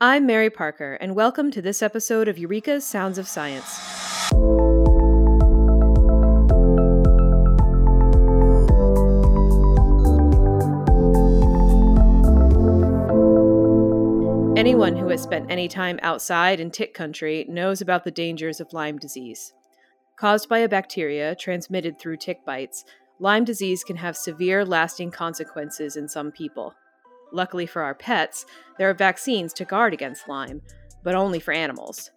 I'm Mary Parker, and welcome to this episode of Eureka's Sounds of Science. Anyone who has spent any time outside in tick country knows about the dangers of Lyme disease. Caused by a bacteria transmitted through tick bites, Lyme disease can have severe, lasting consequences in some people. Luckily for our pets, there are vaccines to guard against Lyme, but only for animals.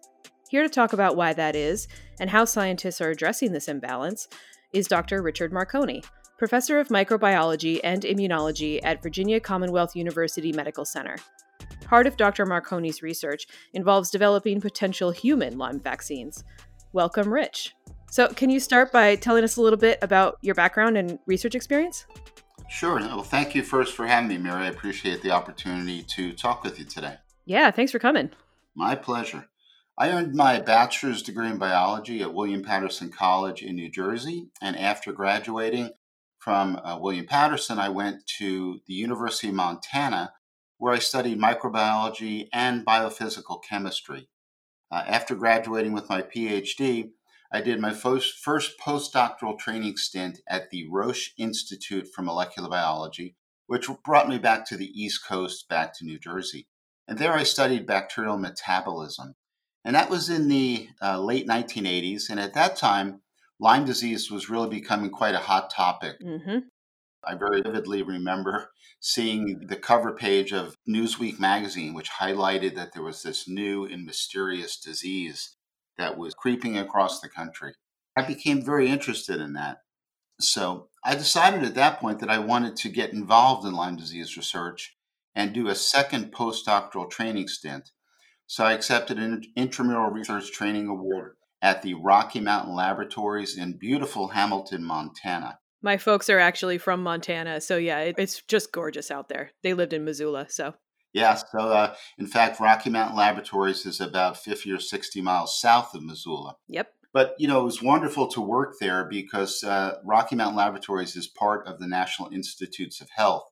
Here to talk about why that is and how scientists are addressing this imbalance is Dr. Richard Marconi, professor of microbiology and immunology at Virginia Commonwealth University Medical Center. Part of Dr. Marconi's research involves developing potential human Lyme vaccines. Welcome, Rich. So, can you start by telling us a little bit about your background and research experience? Sure. Well, thank you first for having me, Mary. I appreciate the opportunity to talk with you today. Yeah, thanks for coming. My pleasure. I earned my bachelor's degree in biology at William Paterson College in New Jersey. And after graduating from uh, William Paterson, I went to the University of Montana, where I studied microbiology and biophysical chemistry. Uh, after graduating with my PhD, I did my first, first postdoctoral training stint at the Roche Institute for Molecular Biology, which brought me back to the East Coast, back to New Jersey. And there I studied bacterial metabolism. And that was in the uh, late 1980s. And at that time, Lyme disease was really becoming quite a hot topic. Mm-hmm. I very vividly remember seeing the cover page of Newsweek magazine, which highlighted that there was this new and mysterious disease that was creeping across the country. I became very interested in that. So I decided at that point that I wanted to get involved in Lyme disease research and do a second postdoctoral training stint. So I accepted an intramural research training award at the Rocky Mountain Laboratories in beautiful Hamilton, Montana. My folks are actually from Montana, so yeah, it's just gorgeous out there. They lived in Missoula, so yeah, so uh, in fact, Rocky Mountain Laboratories is about 50 or 60 miles south of Missoula. Yep. But, you know, it was wonderful to work there because uh, Rocky Mountain Laboratories is part of the National Institutes of Health.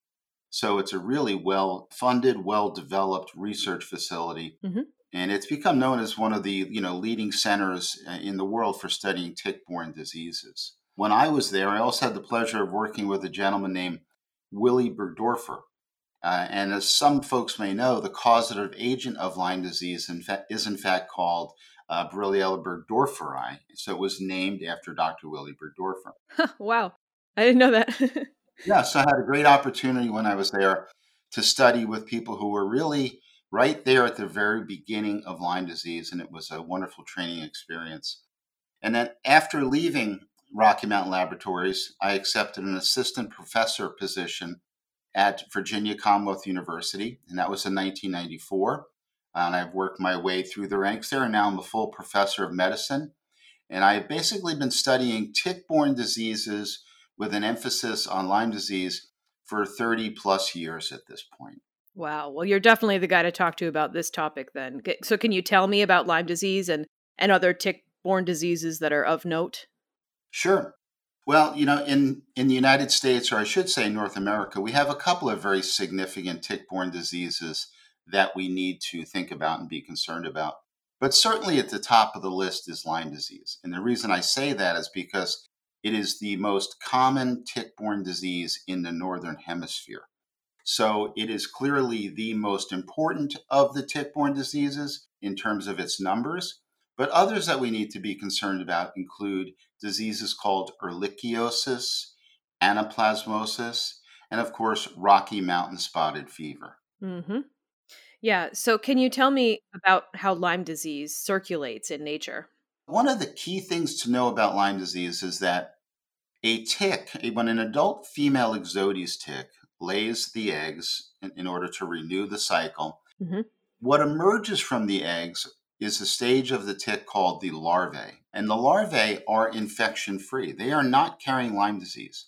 So it's a really well funded, well developed research facility. Mm-hmm. And it's become known as one of the, you know, leading centers uh, in the world for studying tick-borne diseases. When I was there, I also had the pleasure of working with a gentleman named Willy Burgdorfer, uh, and as some folks may know, the causative agent of Lyme disease in fact, is in fact called uh, Borrelia burgdorferi. So it was named after Dr. Willy Burgdorfer. wow. I didn't know that. yeah, so I had a great opportunity when I was there to study with people who were really right there at the very beginning of Lyme disease, and it was a wonderful training experience. And then after leaving Rocky Mountain Laboratories, I accepted an assistant professor position at Virginia Commonwealth University, and that was in 1994. And I've worked my way through the ranks there, and now I'm a full professor of medicine. And I've basically been studying tick borne diseases with an emphasis on Lyme disease for 30 plus years at this point. Wow. Well, you're definitely the guy to talk to about this topic then. So, can you tell me about Lyme disease and, and other tick borne diseases that are of note? Sure. Well, you know, in, in the United States, or I should say North America, we have a couple of very significant tick borne diseases that we need to think about and be concerned about. But certainly at the top of the list is Lyme disease. And the reason I say that is because it is the most common tick borne disease in the Northern Hemisphere. So it is clearly the most important of the tick borne diseases in terms of its numbers. But others that we need to be concerned about include diseases called ehrlichiosis, anaplasmosis, and of course, Rocky Mountain spotted fever. Mm-hmm. Yeah. So, can you tell me about how Lyme disease circulates in nature? One of the key things to know about Lyme disease is that a tick, when an adult female Ixodes tick lays the eggs in, in order to renew the cycle, mm-hmm. what emerges from the eggs is a stage of the tick called the larvae. And the larvae are infection free, they are not carrying Lyme disease.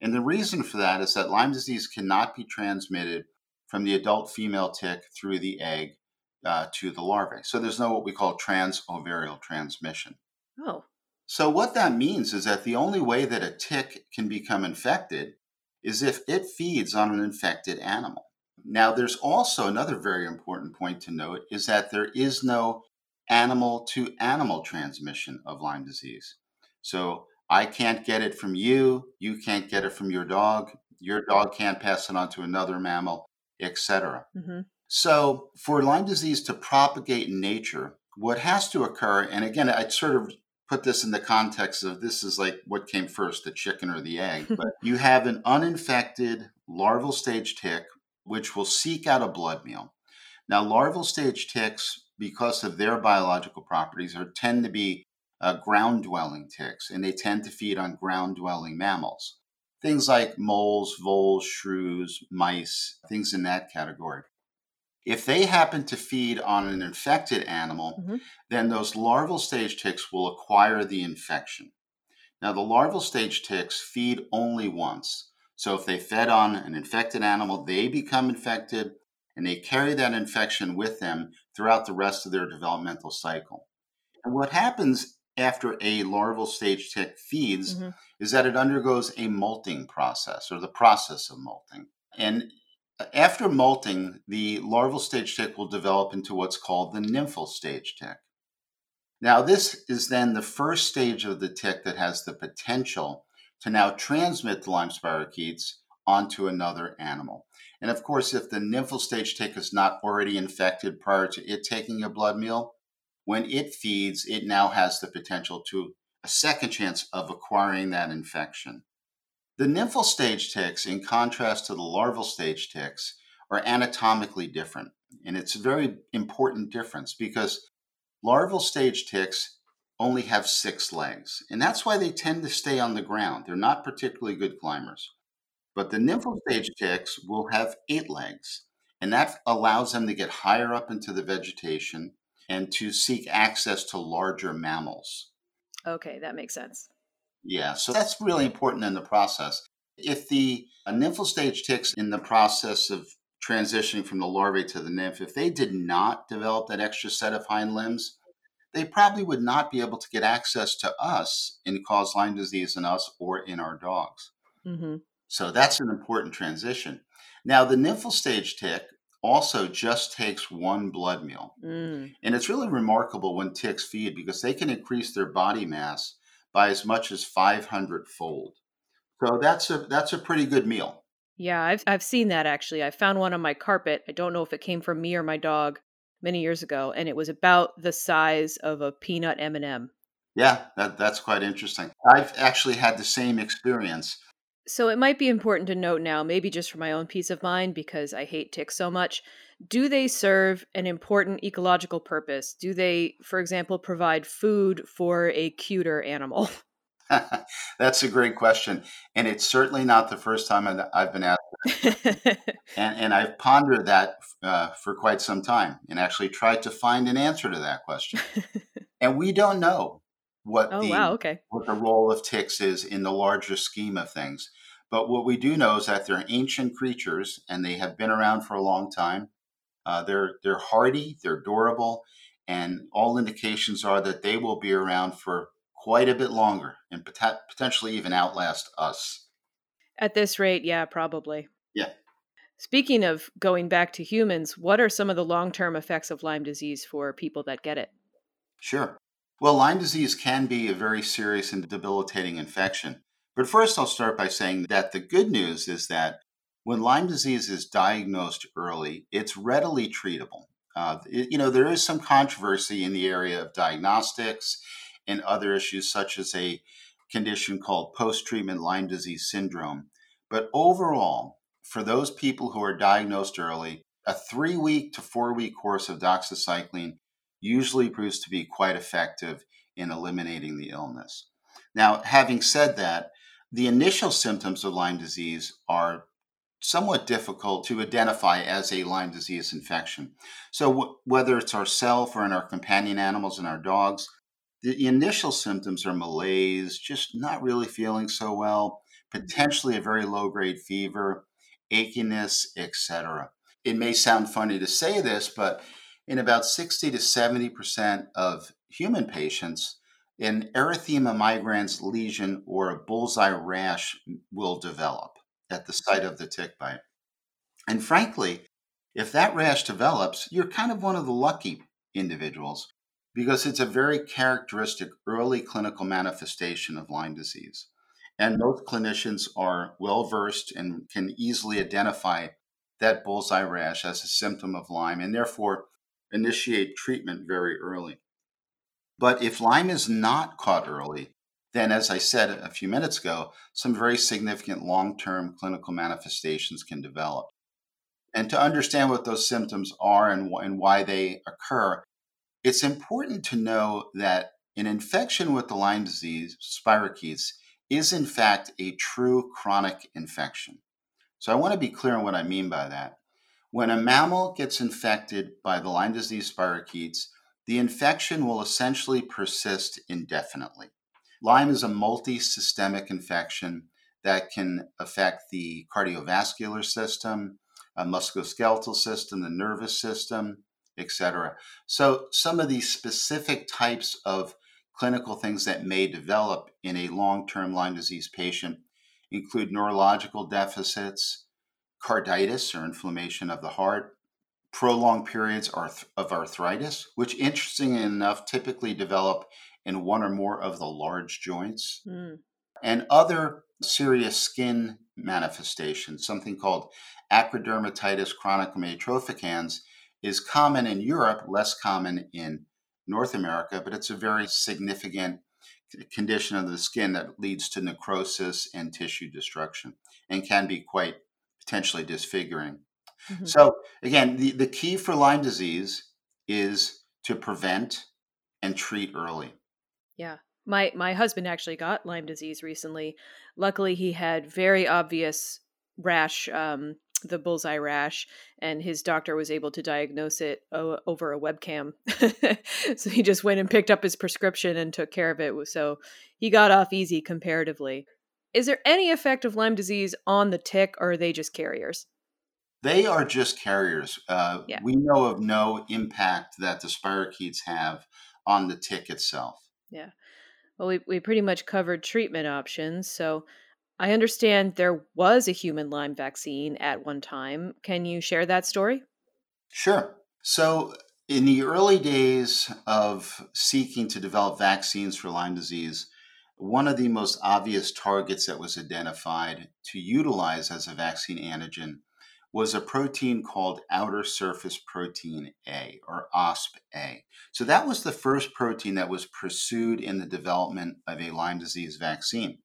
And the reason for that is that Lyme disease cannot be transmitted from the adult female tick through the egg uh, to the larvae. So there's no what we call transovarial transmission. Oh. So what that means is that the only way that a tick can become infected is if it feeds on an infected animal. Now, there's also another very important point to note is that there is no animal to animal transmission of Lyme disease. So I can't get it from you, you can't get it from your dog, your dog can't pass it on to another mammal, etc. Mm-hmm. So, for Lyme disease to propagate in nature, what has to occur, and again, I sort of put this in the context of this is like what came first, the chicken or the egg, but you have an uninfected larval stage tick which will seek out a blood meal. Now, larval stage ticks, because of their biological properties, are tend to be uh, ground dwelling ticks, and they tend to feed on ground dwelling mammals. Things like moles, voles, shrews, mice, things in that category. If they happen to feed on an infected animal, mm-hmm. then those larval stage ticks will acquire the infection. Now, the larval stage ticks feed only once. So if they fed on an infected animal, they become infected and they carry that infection with them throughout the rest of their developmental cycle. And what happens after a larval stage tick feeds mm-hmm. is that it undergoes a molting process or the process of molting. And after molting, the larval stage tick will develop into what's called the nymphal stage tick. Now, this is then the first stage of the tick that has the potential to now transmit the Lyme spirochetes onto another animal. And of course, if the nymphal stage tick is not already infected prior to it taking a blood meal, when it feeds, it now has the potential to a second chance of acquiring that infection. The nymphal stage ticks, in contrast to the larval stage ticks, are anatomically different. And it's a very important difference because larval stage ticks only have six legs. And that's why they tend to stay on the ground. They're not particularly good climbers. But the nymphal stage ticks will have eight legs. And that allows them to get higher up into the vegetation and to seek access to larger mammals. Okay, that makes sense. Yeah, so that's really important in the process. If the nymphal stage ticks in the process of transitioning from the larvae to the nymph, if they did not develop that extra set of hind limbs, they probably would not be able to get access to us and cause Lyme disease in us or in our dogs. Mm-hmm. So that's an important transition. Now, the nymphal stage tick also just takes one blood meal. Mm. And it's really remarkable when ticks feed because they can increase their body mass by as much as 500 fold. So that's a that's a pretty good meal. Yeah, I've I've seen that actually. I found one on my carpet. I don't know if it came from me or my dog, many years ago, and it was about the size of a peanut M and m Yeah, that, that's quite interesting. I've actually had the same experience. So it might be important to note now, maybe just for my own peace of mind, because I hate ticks so much. Do they serve an important ecological purpose? Do they, for example, provide food for a cuter animal? That's a great question. And it's certainly not the first time I've been asked and, and I've pondered that uh, for quite some time and actually tried to find an answer to that question. and we don't know what oh, the wow, okay. what the role of ticks is in the larger scheme of things. But what we do know is that they're ancient creatures and they have been around for a long time. Uh, they're they're hardy, they're durable, and all indications are that they will be around for quite a bit longer and pot- potentially even outlast us. At this rate, yeah, probably. Yeah. Speaking of going back to humans, what are some of the long term effects of Lyme disease for people that get it? Sure. Well, Lyme disease can be a very serious and debilitating infection. But first, I'll start by saying that the good news is that when Lyme disease is diagnosed early, it's readily treatable. Uh, it, you know, there is some controversy in the area of diagnostics and other issues, such as a condition called post treatment Lyme disease syndrome. But overall, for those people who are diagnosed early, a three week to four week course of doxycycline usually proves to be quite effective in eliminating the illness. Now, having said that, the initial symptoms of Lyme disease are somewhat difficult to identify as a Lyme disease infection. So, w- whether it's ourselves or in our companion animals and our dogs, the initial symptoms are malaise, just not really feeling so well, potentially a very low grade fever, achiness, etc. It may sound funny to say this, but in about 60 to 70% of human patients, an erythema migrans lesion or a bullseye rash will develop at the site of the tick bite. And frankly, If that rash develops, you're kind of one of the lucky individuals because it's a very characteristic early clinical manifestation of Lyme disease. And most clinicians are well versed and can easily identify that bullseye rash as a symptom of Lyme and therefore initiate treatment very early. But if Lyme is not caught early, then, as I said a few minutes ago, some very significant long term clinical manifestations can develop. And to understand what those symptoms are and, and why they occur, it's important to know that an infection with the Lyme disease, spirochetes, is in fact a true chronic infection. So I want to be clear on what I mean by that. When a mammal gets infected by the Lyme disease spirochetes, the infection will essentially persist indefinitely. Lyme is a multi-systemic infection that can affect the cardiovascular system, a musculoskeletal system, the nervous system, etc. So some of these specific types of clinical things that may develop in a long-term Lyme disease patient include neurological deficits, carditis or inflammation of the heart, prolonged periods of arthritis, which interestingly enough typically develop in one or more of the large joints, mm. and other serious skin manifestations, something called acrodermatitis chronicum atrophicans, is common in Europe, less common in North America, but it's a very significant condition of the skin that leads to necrosis and tissue destruction and can be quite potentially disfiguring. Mm-hmm. So, again, the, the key for Lyme disease is to prevent and treat early. Yeah. My my husband actually got Lyme disease recently. Luckily, he had very obvious rash um, the bullseye rash, and his doctor was able to diagnose it o- over a webcam. so he just went and picked up his prescription and took care of it. So he got off easy comparatively. Is there any effect of Lyme disease on the tick, or are they just carriers? They are just carriers. Uh, yeah. We know of no impact that the spirochetes have on the tick itself. Yeah. Well, we, we pretty much covered treatment options. So I understand there was a human Lyme vaccine at one time. Can you share that story? Sure. So, in the early days of seeking to develop vaccines for Lyme disease, one of the most obvious targets that was identified to utilize as a vaccine antigen was a protein called outer surface protein A or OSPA. So that was the first protein that was pursued in the development of a Lyme disease vaccine.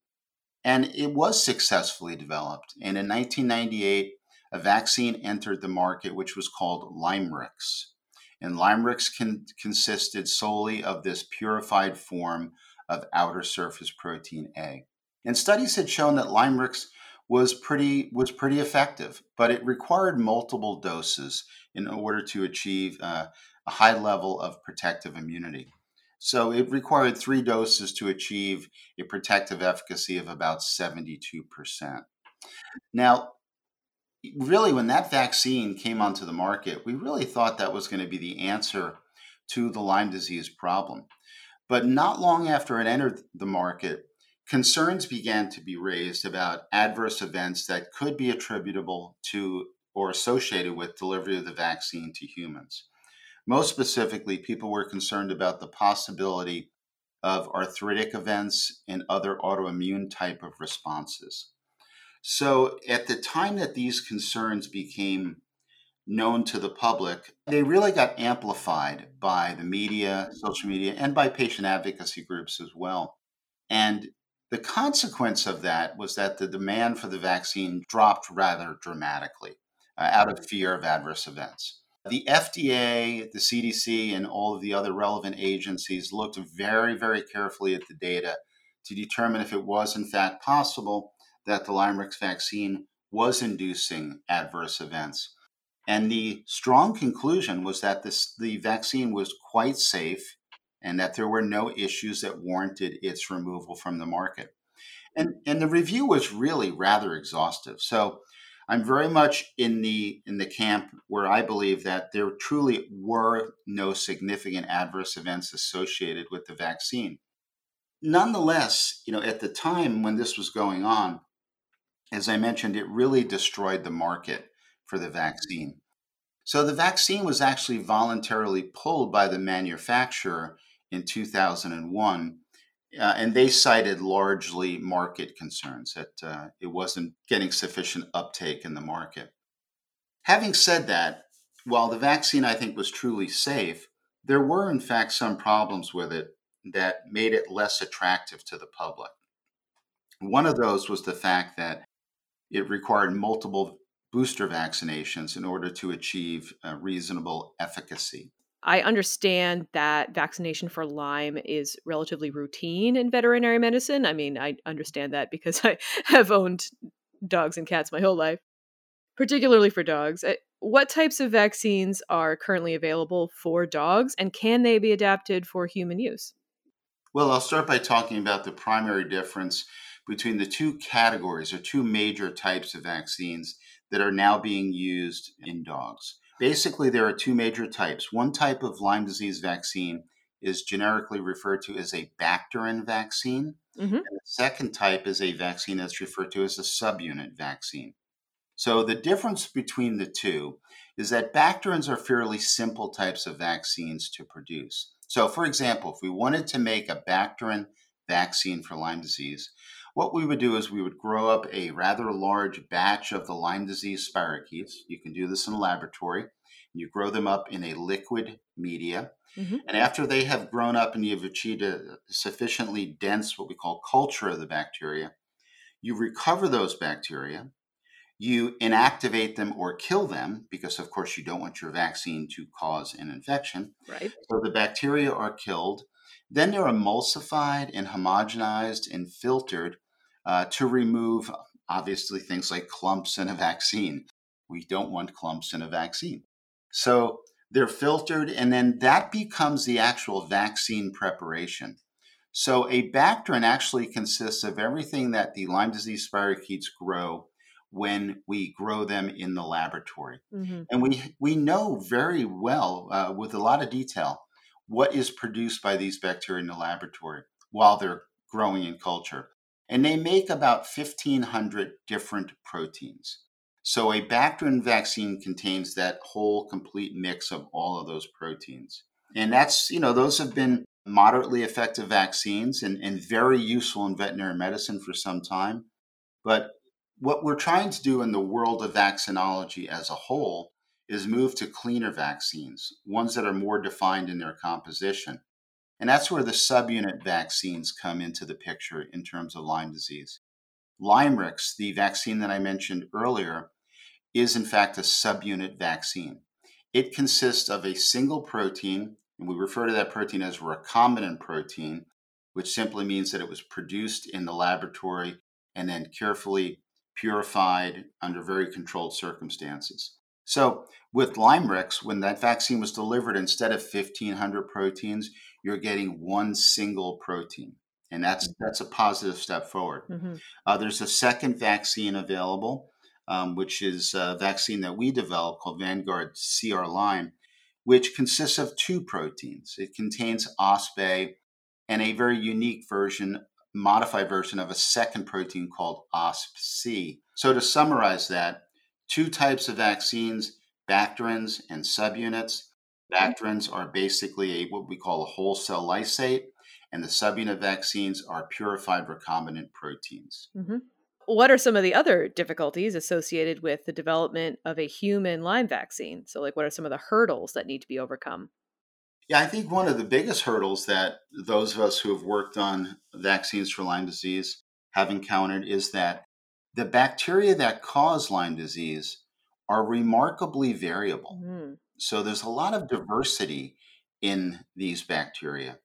And it was successfully developed. And in 1998, a vaccine entered the market which was called Lymerix. And Lymerix con- consisted solely of this purified form of outer surface protein A. And studies had shown that Lymerix was pretty was pretty effective, but it required multiple doses in order to achieve uh, a high level of protective immunity. So it required three doses to achieve a protective efficacy of about 72%. Now, really, when that vaccine came onto the market, we really thought that was going to be the answer to the Lyme disease problem. But not long after it entered the market, concerns began to be raised about adverse events that could be attributable to or associated with delivery of the vaccine to humans. Most specifically, people were concerned about the possibility of arthritic events and other autoimmune type of responses. So, at the time that these concerns became known to the public, they really got amplified by the media, social media, and by patient advocacy groups as well. And the consequence of that was that the demand for the vaccine dropped rather dramatically uh, out of fear of adverse events. The FDA, the CDC, and all of the other relevant agencies looked very, very carefully at the data to determine if it was, in fact, possible that the Lymerix vaccine was inducing adverse events. And the strong conclusion was that this, the vaccine was quite safe and that there were no issues that warranted its removal from the market. And, and the review was really rather exhaustive. So I'm very much in the in the camp where I believe that there truly were no significant adverse events associated with the vaccine. Nonetheless, you know, at the time when this was going on, as I mentioned, it really destroyed the market for the vaccine. So the vaccine was actually voluntarily pulled by the manufacturer in 2001. Uh, and they cited largely market concerns that uh, it wasn't getting sufficient uptake in the market. Having said that, while the vaccine I think was truly safe, there were in fact some problems with it that made it less attractive to the public. One of those was the fact that it required multiple booster vaccinations in order to achieve a reasonable efficacy. I understand that vaccination for Lyme is relatively routine in veterinary medicine. I mean, I understand that because I have owned dogs and cats my whole life, particularly for dogs. Eh, what types of vaccines are currently available for dogs, and can they be adapted for human use? Well, I'll start by talking about the primary difference between the two categories or two major types of vaccines that are now being used in dogs. Basically, there are two major types. One type of Lyme disease vaccine is generically referred to as a bacterin vaccine. Mm-hmm. And the second type is a vaccine that's referred to as a subunit vaccine. So the difference between the two is that bacterins are fairly simple types of vaccines to produce. So, for example, if we wanted to make a bacterin vaccine for Lyme disease, what we would do is we would grow up a rather large batch of the Lyme disease spirochetes. You can do this in a laboratory. You grow them up in a liquid media. Mm-hmm. And after they have grown up and you've achieved a sufficiently dense, what we call culture of the bacteria, you recover those bacteria, you inactivate them or kill them, because of course you don't want your vaccine to cause an infection. Right. So the bacteria are killed. Then they're emulsified and homogenized and filtered uh, to remove obviously things like clumps in a vaccine. We don't want clumps in a vaccine. So they're filtered, and then that becomes the actual vaccine preparation. So a bacterin actually consists of everything that the Lyme disease spirochetes grow when we grow them in the laboratory. Mm-hmm. And we, we know very well, uh, with a lot of detail, what is produced by these bacteria in the laboratory while they're growing in culture and they make about 1,500 different proteins. So a bacterin vaccine contains that whole complete mix of all of those proteins. And that's, you know, those have been moderately effective vaccines and, and very useful in veterinary medicine for some time. But what we're trying to do in the world of vaccinology as a whole is move to cleaner vaccines, ones that are more defined in their composition. And that's where the subunit vaccines come into the picture in terms of Lyme disease. Lymerix, the vaccine that I mentioned earlier, is in fact a subunit vaccine. It consists of a single protein, and we refer to that protein as recombinant protein, which simply means that it was produced in the laboratory and then carefully purified under very controlled circumstances. So, with Lymerix, when that vaccine was delivered, instead of 1,500 proteins, you're getting one single protein. And that's, mm-hmm. that's a positive step forward. Mm-hmm. Uh, there's a second vaccine available, um, which is a vaccine that we developed called Vanguard CR Lyme, which consists of two proteins. It contains OspA and a very unique version, modified version of a second protein called OspC. So, to summarize that, two types of vaccines, bacterins and subunits. Bacterins are basically a, what we call a whole cell lysate, and the subunit vaccines are purified recombinant proteins. Mm-hmm. What are some of the other difficulties associated with the development of a human Lyme vaccine? So, like, what are some of the hurdles that need to be overcome? Yeah, I think one of the biggest hurdles that those of us who have worked on vaccines for Lyme disease have encountered is that the bacteria that cause Lyme disease are remarkably variable. Mm. So there's a lot of diversity in these bacteria.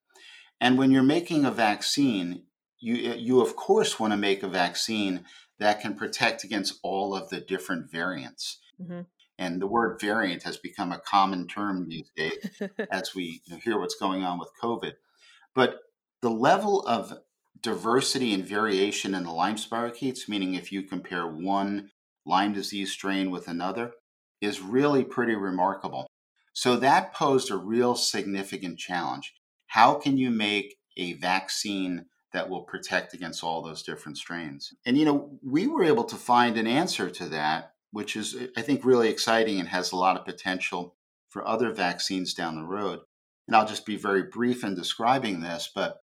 And when you're making a vaccine, you, you of course want to make a vaccine that can protect against all of the different variants. Mm-hmm. And the word variant has become a common term these days as we you know, hear what's going on with COVID. But the level of diversity and variation in the Lyme spirochetes, meaning if you compare one Lyme disease strain with another, is really pretty remarkable. So that posed a real significant challenge. How can you make a vaccine that will protect against all those different strains? And, you know, we were able to find an answer to that which is, I think, really exciting and has a lot of potential for other vaccines down the road. And I'll just be very brief in describing this, but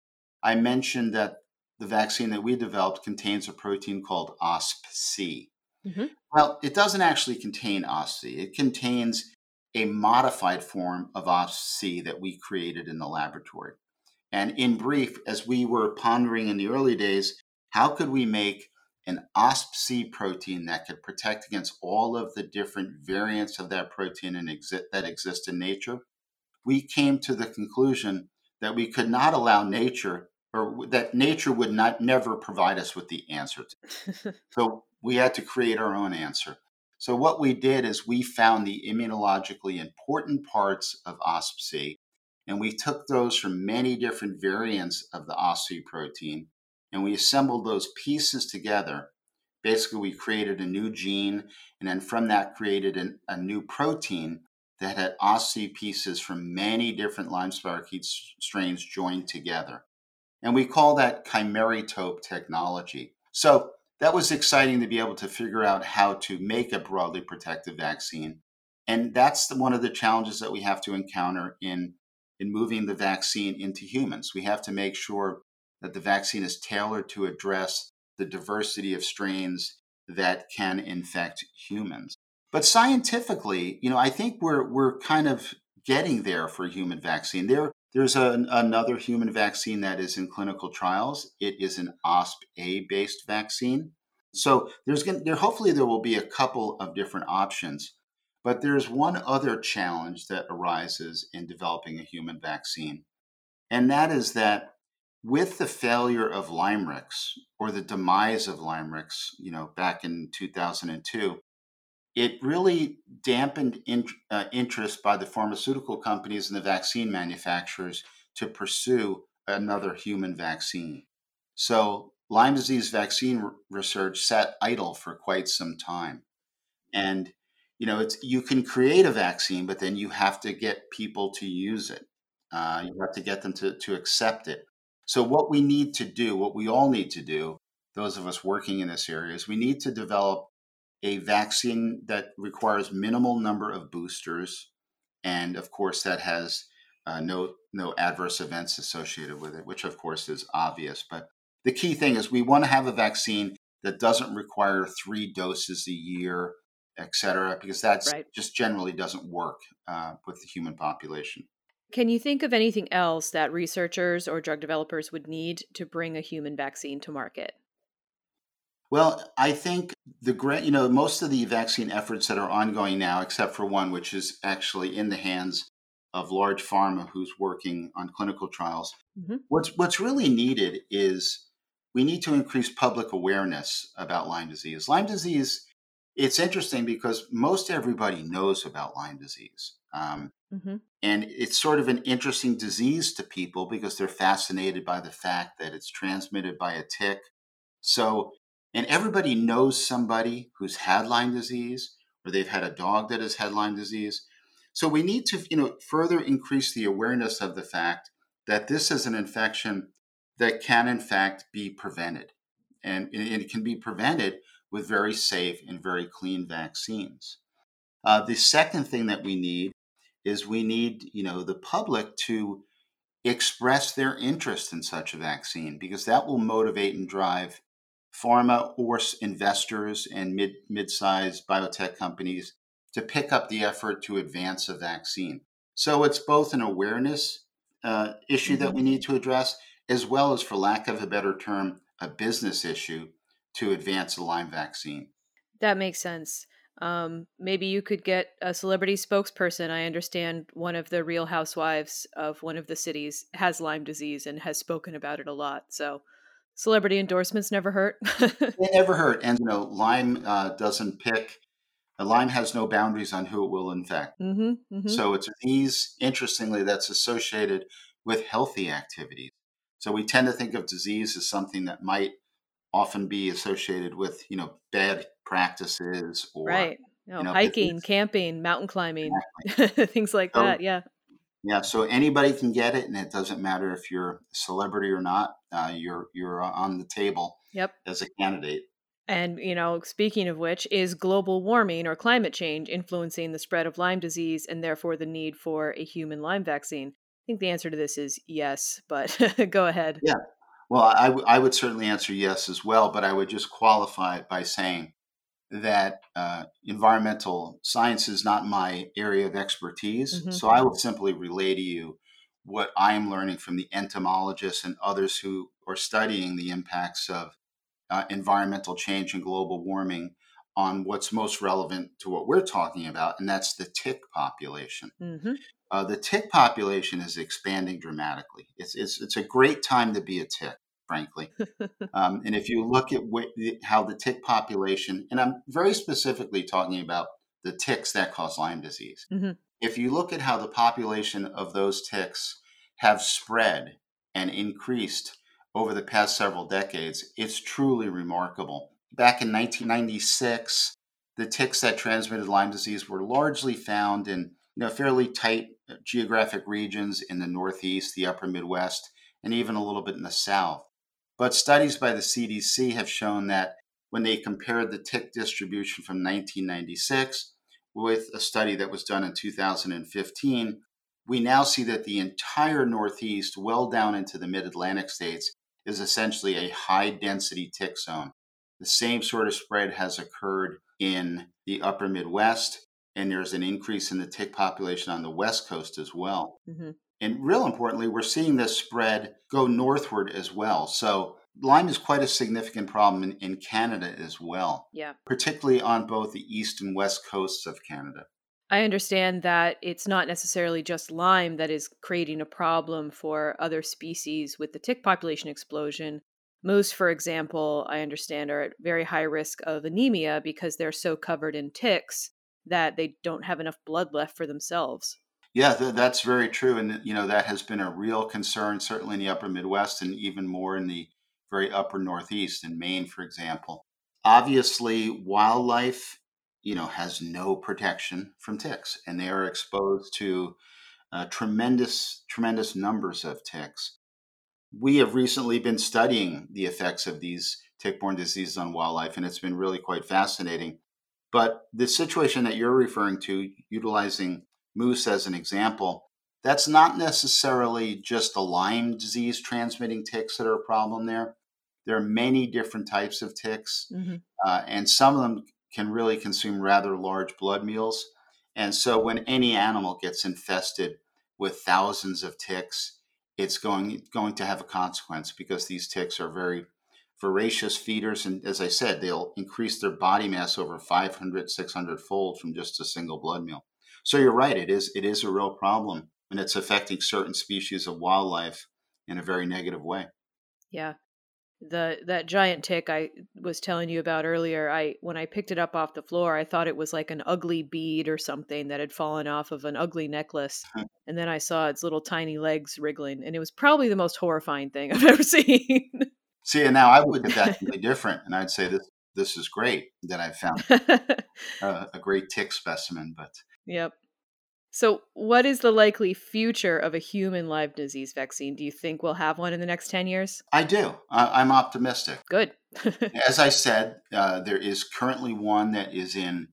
I mentioned that the vaccine that we developed contains a protein called OSPC. Mm-hmm. Well, it doesn't actually contain OSPC. It contains a modified form of OSPC that we created in the laboratory. And in brief, as we were pondering in the early days, how could we make an OSPC protein that could protect against all of the different variants of that protein and exi- that exist in nature? We came to the conclusion that we could not allow nature or that nature would not never provide us with the answer. so we had to create our own answer. So what we did is we found the immunologically important parts of OSPC, and we took those from many different variants of the OSPC protein, and we assembled those pieces together. Basically, we created a new gene, and then from that created an, a new protein that had OSPC pieces from many different Lyme spirochete strains joined together. And we call that chimeritope technology. So that was exciting to be able to figure out how to make a broadly protective vaccine. And that's the, one of the challenges that we have to encounter in, in moving the vaccine into humans. We have to make sure that the vaccine is tailored to address the diversity of strains that can infect humans. But scientifically, you know, I think we're we're kind of getting there for a human vaccine. There there's a, another human vaccine that is in clinical trials. It is an OSPA based vaccine. So there's going there hopefully there will be a couple of different options. But there's one other challenge that arises in developing a human vaccine. And that is that with the failure of LYMErix or the demise of LYMErix, you know, back in 2002, it really dampened in, uh, interest by the pharmaceutical companies and the vaccine manufacturers to pursue another human vaccine. So, Lyme disease vaccine research sat idle for quite some time. And you know, it's you can create a vaccine, but then you have to get people to use it. Uh, you have to get them to, to accept it. So, what we need to do, what we all need to do, those of us working in this area, is we need to develop a vaccine that requires minimal number of boosters, and of course that has uh, no no adverse events associated with it, which of course is obvious. But the key thing is we want to have a vaccine that doesn't require three doses a year, et cetera, because that right. just generally doesn't work uh, with the human population. Can you think of anything else that researchers or drug developers would need to bring a human vaccine to market? Well, I think the great, you know, most of the vaccine efforts that are ongoing now, except for one, which is actually in the hands of large pharma who's working on clinical trials. Mm-hmm. What's what's really needed is we need to increase public awareness about Lyme disease. Lyme disease, it's interesting because most everybody knows about Lyme disease. Um, mm-hmm. And it's sort of an interesting disease to people because they're fascinated by the fact that it's transmitted by a tick. So and everybody knows somebody who's had Lyme disease or they've had a dog that has had Lyme disease. So we need to, you know, further increase the awareness of the fact that this is an infection that can in fact be prevented. And, it can be prevented with very safe and very clean vaccines. Uh, the second thing that we need is we need, you know, the public to express their interest in such a vaccine because that will motivate and drive pharma or investors and mid mid-sized biotech companies to pick up the effort to advance a vaccine. So it's both an awareness uh, issue mm-hmm. that we need to address, as well as, for lack of a better term, a business issue to advance a Lyme vaccine. That makes sense. Um, maybe you could get a celebrity spokesperson. I understand one of the real housewives of one of the cities has Lyme disease and has spoken about it a lot. So Celebrity endorsements never hurt. they never hurt, and you know, Lyme uh, doesn't pick. Uh, Lyme has no boundaries on who it will infect. Mm-hmm, mm-hmm. So it's a disease, interestingly, that's associated with healthy activities. So we tend to think of disease as something that might often be associated with, you know, bad practices or right. No, you know, hiking, camping, mountain climbing, exactly. things like so, that. Yeah. Yeah, so anybody can get it, and it doesn't matter if you're a celebrity or not. Uh, you're you're on the table. Yep. As a candidate. And, you know, speaking of which, is global warming or climate change influencing the spread of Lyme disease and therefore the need for a human Lyme vaccine? I think the answer to this is yes, but go ahead. Yeah. Well, I, w- I would certainly answer yes as well, but I would just qualify it by saying that uh, environmental science is not my area of expertise. Mm-hmm. So I will simply relay to you what I am learning from the entomologists and others who are studying the impacts of uh, environmental change and global warming on what's most relevant to what we're talking about, and that's the tick population. Mm-hmm. Uh, the tick population is expanding dramatically. It's, it's, it's a great time to be a tick, frankly. um, and if you look at how the tick population, and I'm very specifically talking about the ticks that cause Lyme disease. Mm-hmm. If you look at how the population of those ticks have spread and increased over the past several decades, it's truly remarkable. Back in 1996, the ticks that transmitted Lyme disease were largely found in you know, fairly tight uh, geographic regions in the Northeast, the upper Midwest, and even a little bit in the South. But studies by the CDC have shown that when they compared the tick distribution from 1996 with a study that was done in 2015, we now see that the entire Northeast, well down into the mid Atlantic states, is essentially a high density tick zone. The same sort of spread has occurred in the upper Midwest, and there's an increase in the tick population on the West Coast as well. Mm-hmm. And real importantly, we're seeing this spread go northward as well. So Lyme is quite a significant problem in, in Canada as well. Yeah. Particularly on both the east and west coasts of Canada. I understand that it's not necessarily just Lyme that is creating a problem for other species with the tick population explosion. Moose, for example, I understand are at very high risk of anemia because they're so covered in ticks that they don't have enough blood left for themselves. Yeah, th- that's very true. And, you know, that has been a real concern, certainly in the upper Midwest and even more in the very upper Northeast, in Maine, for example. Obviously, wildlife you know, has no protection from ticks, and they are exposed to uh, tremendous, tremendous numbers of ticks. We have recently been studying the effects of these tick-borne diseases on wildlife, and it's been really quite fascinating. But the situation that you're referring to, utilizing moose as an example, that's not necessarily just the Lyme disease transmitting ticks that are a problem there. There are many different types of ticks, mm-hmm. uh, and some of them can really consume rather large blood meals. And so when any animal gets infested with thousands of ticks, it's going going to have a consequence because these ticks are very voracious feeders and as I said, they'll increase their body mass over 500 600 fold from just a single blood meal. So you're right, it is it is a real problem and it's affecting certain species of wildlife in a very negative way. Yeah the that giant tick I was telling you about earlier, I when I picked it up off the floor, I thought it was like an ugly bead or something that had fallen off of an ugly necklace. And then I saw its little tiny legs wriggling, and it was probably the most horrifying thing I've ever seen. See, and now I would have that completely different, and I'd say this this is great that I found a, a great tick specimen. But yep, so, what is the likely future of a human Lyme disease vaccine? Do you think we'll have one in the next 10 years? I do. I- am optimistic. Good. As I said, uh, there is currently one that is in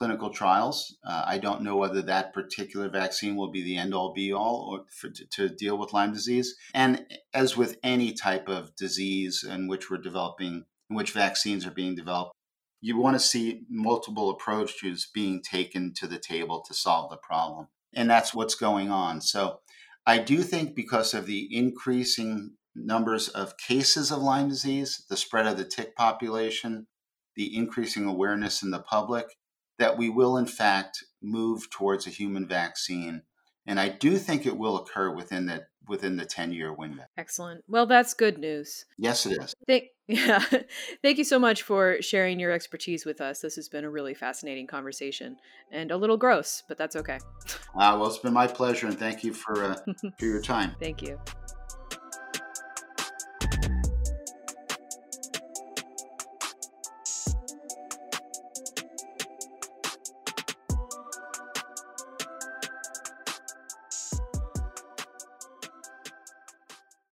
clinical trials. Uh, I don't know whether that particular vaccine will be the end all be all or for, to, to deal with Lyme disease. And as with any type of disease in which we're developing, in which vaccines are being developed, you want to see multiple approaches being taken to the table to solve the problem. And that's what's going on. So I do think because of the increasing numbers of cases of Lyme disease, the spread of the tick population, the increasing awareness in the public, that we will in fact move towards a human vaccine. And I do think it will occur within the within the 10 year window. Excellent. Well, that's good news. Yes, it is. Thank, yeah. Thank you so much for sharing your expertise with us. This has been a really fascinating conversation and a little gross, but that's okay. Uh, well, it's been my pleasure, and thank you for, uh, for your time. thank you.